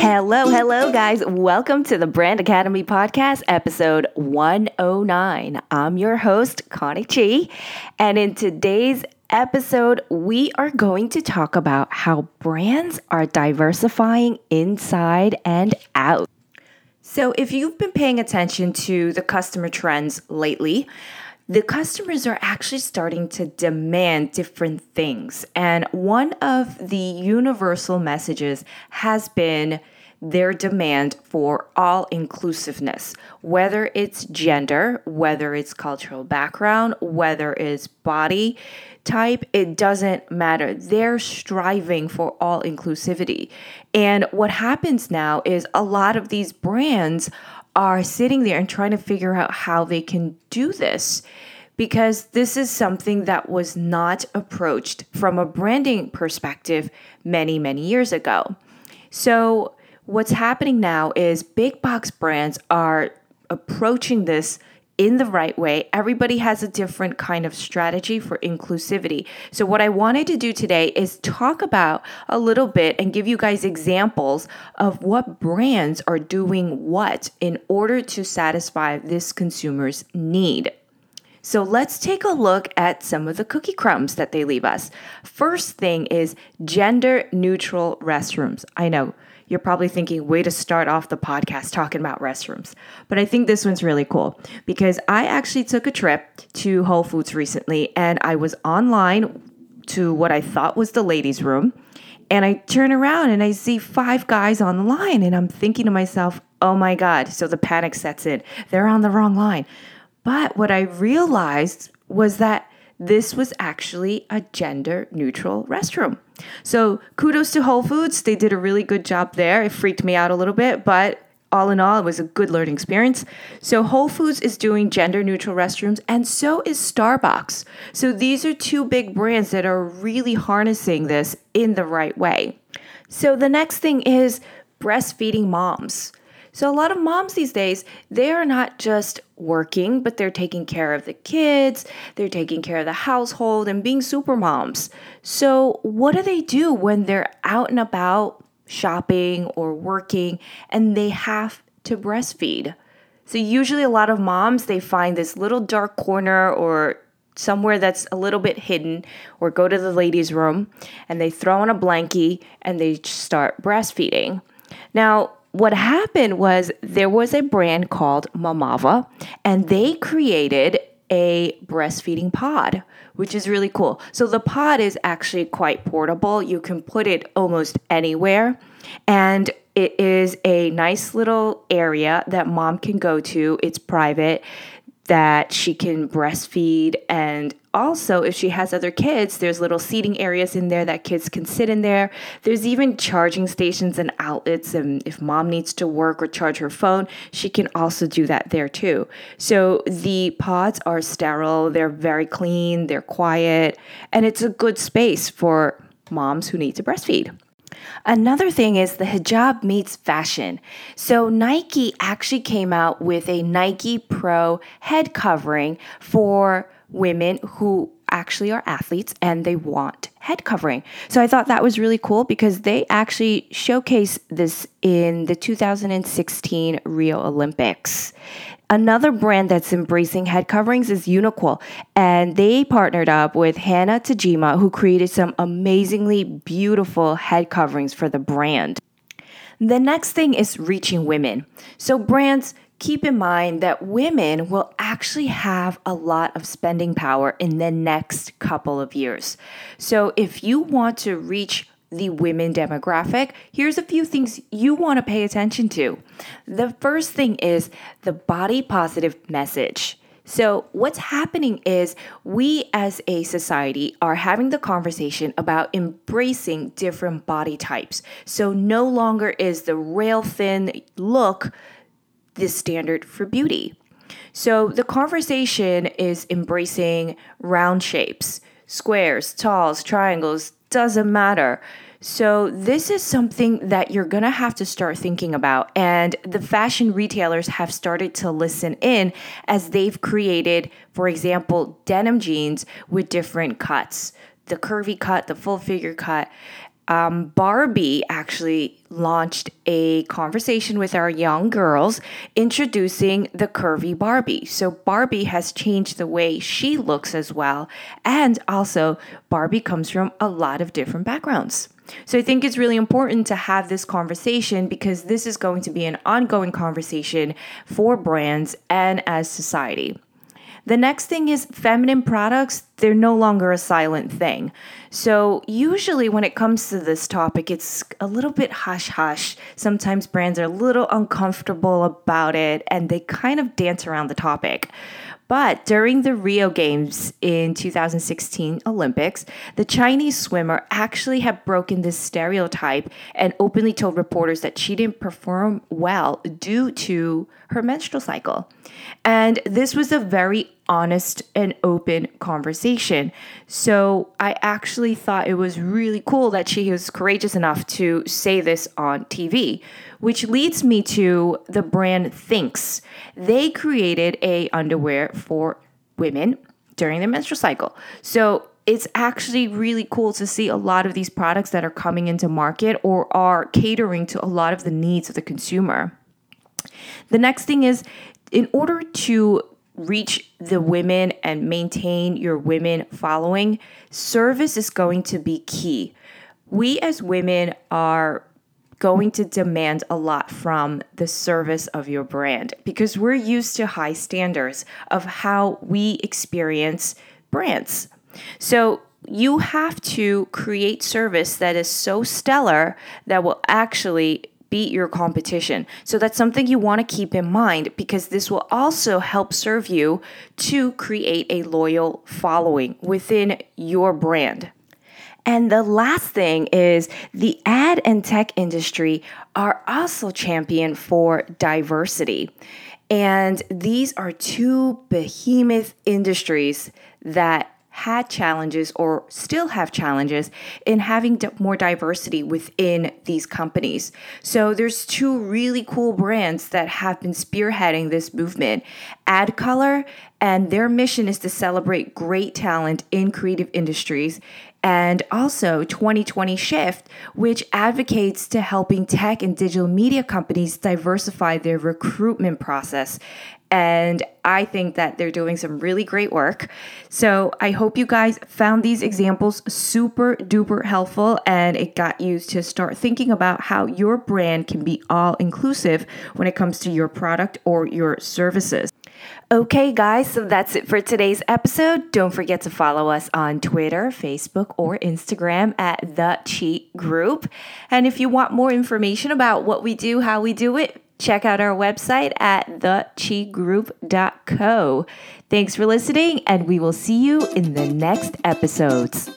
Hello, hello, guys. Welcome to the Brand Academy Podcast, episode 109. I'm your host, Connie Chi. And in today's episode, we are going to talk about how brands are diversifying inside and out. So, if you've been paying attention to the customer trends lately, the customers are actually starting to demand different things. And one of the universal messages has been their demand for all inclusiveness, whether it's gender, whether it's cultural background, whether it's body type, it doesn't matter. They're striving for all inclusivity. And what happens now is a lot of these brands are sitting there and trying to figure out how they can do this because this is something that was not approached from a branding perspective many, many years ago. So, what's happening now is big box brands are approaching this in the right way. Everybody has a different kind of strategy for inclusivity. So, what I wanted to do today is talk about a little bit and give you guys examples of what brands are doing what in order to satisfy this consumer's need. So let's take a look at some of the cookie crumbs that they leave us. First thing is gender neutral restrooms. I know you're probably thinking, way to start off the podcast talking about restrooms. But I think this one's really cool because I actually took a trip to Whole Foods recently and I was online to what I thought was the ladies' room. And I turn around and I see five guys on the line, and I'm thinking to myself, oh my God. So the panic sets in. They're on the wrong line. But what I realized was that this was actually a gender neutral restroom. So kudos to Whole Foods. They did a really good job there. It freaked me out a little bit, but all in all, it was a good learning experience. So, Whole Foods is doing gender neutral restrooms, and so is Starbucks. So, these are two big brands that are really harnessing this in the right way. So, the next thing is breastfeeding moms. So, a lot of moms these days, they are not just working, but they're taking care of the kids, they're taking care of the household, and being super moms. So, what do they do when they're out and about shopping or working and they have to breastfeed? So, usually, a lot of moms they find this little dark corner or somewhere that's a little bit hidden or go to the ladies' room and they throw on a blankie and they start breastfeeding. Now, what happened was there was a brand called Mamava, and they created a breastfeeding pod, which is really cool. So the pod is actually quite portable. You can put it almost anywhere. And it is a nice little area that mom can go to. It's private that she can breastfeed. And also if she has other kids there's little seating areas in there that kids can sit in there. There's even charging stations and outlets. And if mom needs to work or charge her phone she can also do that there too. So the pods are sterile. They're very clean. They're quiet. And it's a good space for moms who need to breastfeed Another thing is the hijab meets fashion. So Nike actually came out with a Nike Pro head covering for women who actually are athletes and they want head covering. So I thought that was really cool because they actually showcase this in the 2016 Rio Olympics. Another brand that's embracing head coverings is Uniqlo, and they partnered up with Hana Tajima, who created some amazingly beautiful head coverings for the brand. The next thing is reaching women. So, brands keep in mind that women will actually have a lot of spending power in the next couple of years. So, if you want to reach the women demographic, here's a few things you want to pay attention to. The first thing is the body positive message. So, what's happening is we as a society are having the conversation about embracing different body types. So, no longer is the rail thin look the standard for beauty. So, the conversation is embracing round shapes, squares, talls, triangles, doesn't matter. So, this is something that you're gonna have to start thinking about. And the fashion retailers have started to listen in as they've created, for example, denim jeans with different cuts the curvy cut, the full figure cut. Um, Barbie actually launched a conversation with our young girls introducing the curvy Barbie. So, Barbie has changed the way she looks as well. And also, Barbie comes from a lot of different backgrounds. So, I think it's really important to have this conversation because this is going to be an ongoing conversation for brands and as society. The next thing is feminine products, they're no longer a silent thing. So, usually when it comes to this topic, it's a little bit hush hush. Sometimes brands are a little uncomfortable about it and they kind of dance around the topic. But during the Rio Games in 2016 Olympics, the Chinese swimmer actually had broken this stereotype and openly told reporters that she didn't perform well due to her menstrual cycle. And this was a very honest and open conversation. So I actually thought it was really cool that she was courageous enough to say this on TV, which leads me to the brand Thinx. They created a underwear for women during their menstrual cycle. So it's actually really cool to see a lot of these products that are coming into market or are catering to a lot of the needs of the consumer. The next thing is in order to reach the women and maintain your women following, service is going to be key. We as women are going to demand a lot from the service of your brand because we're used to high standards of how we experience brands. So you have to create service that is so stellar that will actually beat your competition. So that's something you want to keep in mind because this will also help serve you to create a loyal following within your brand. And the last thing is the ad and tech industry are also champion for diversity. And these are two behemoth industries that had challenges or still have challenges in having more diversity within these companies. So there's two really cool brands that have been spearheading this movement. AdColor and their mission is to celebrate great talent in creative industries and also 2020 Shift, which advocates to helping tech and digital media companies diversify their recruitment process and I think that they're doing some really great work. So I hope you guys found these examples super duper helpful and it got you to start thinking about how your brand can be all inclusive when it comes to your product or your services. Okay, guys, so that's it for today's episode. Don't forget to follow us on Twitter, Facebook, or Instagram at The Cheat Group. And if you want more information about what we do, how we do it, check out our website at thecheatgroup.co. Thanks for listening, and we will see you in the next episodes.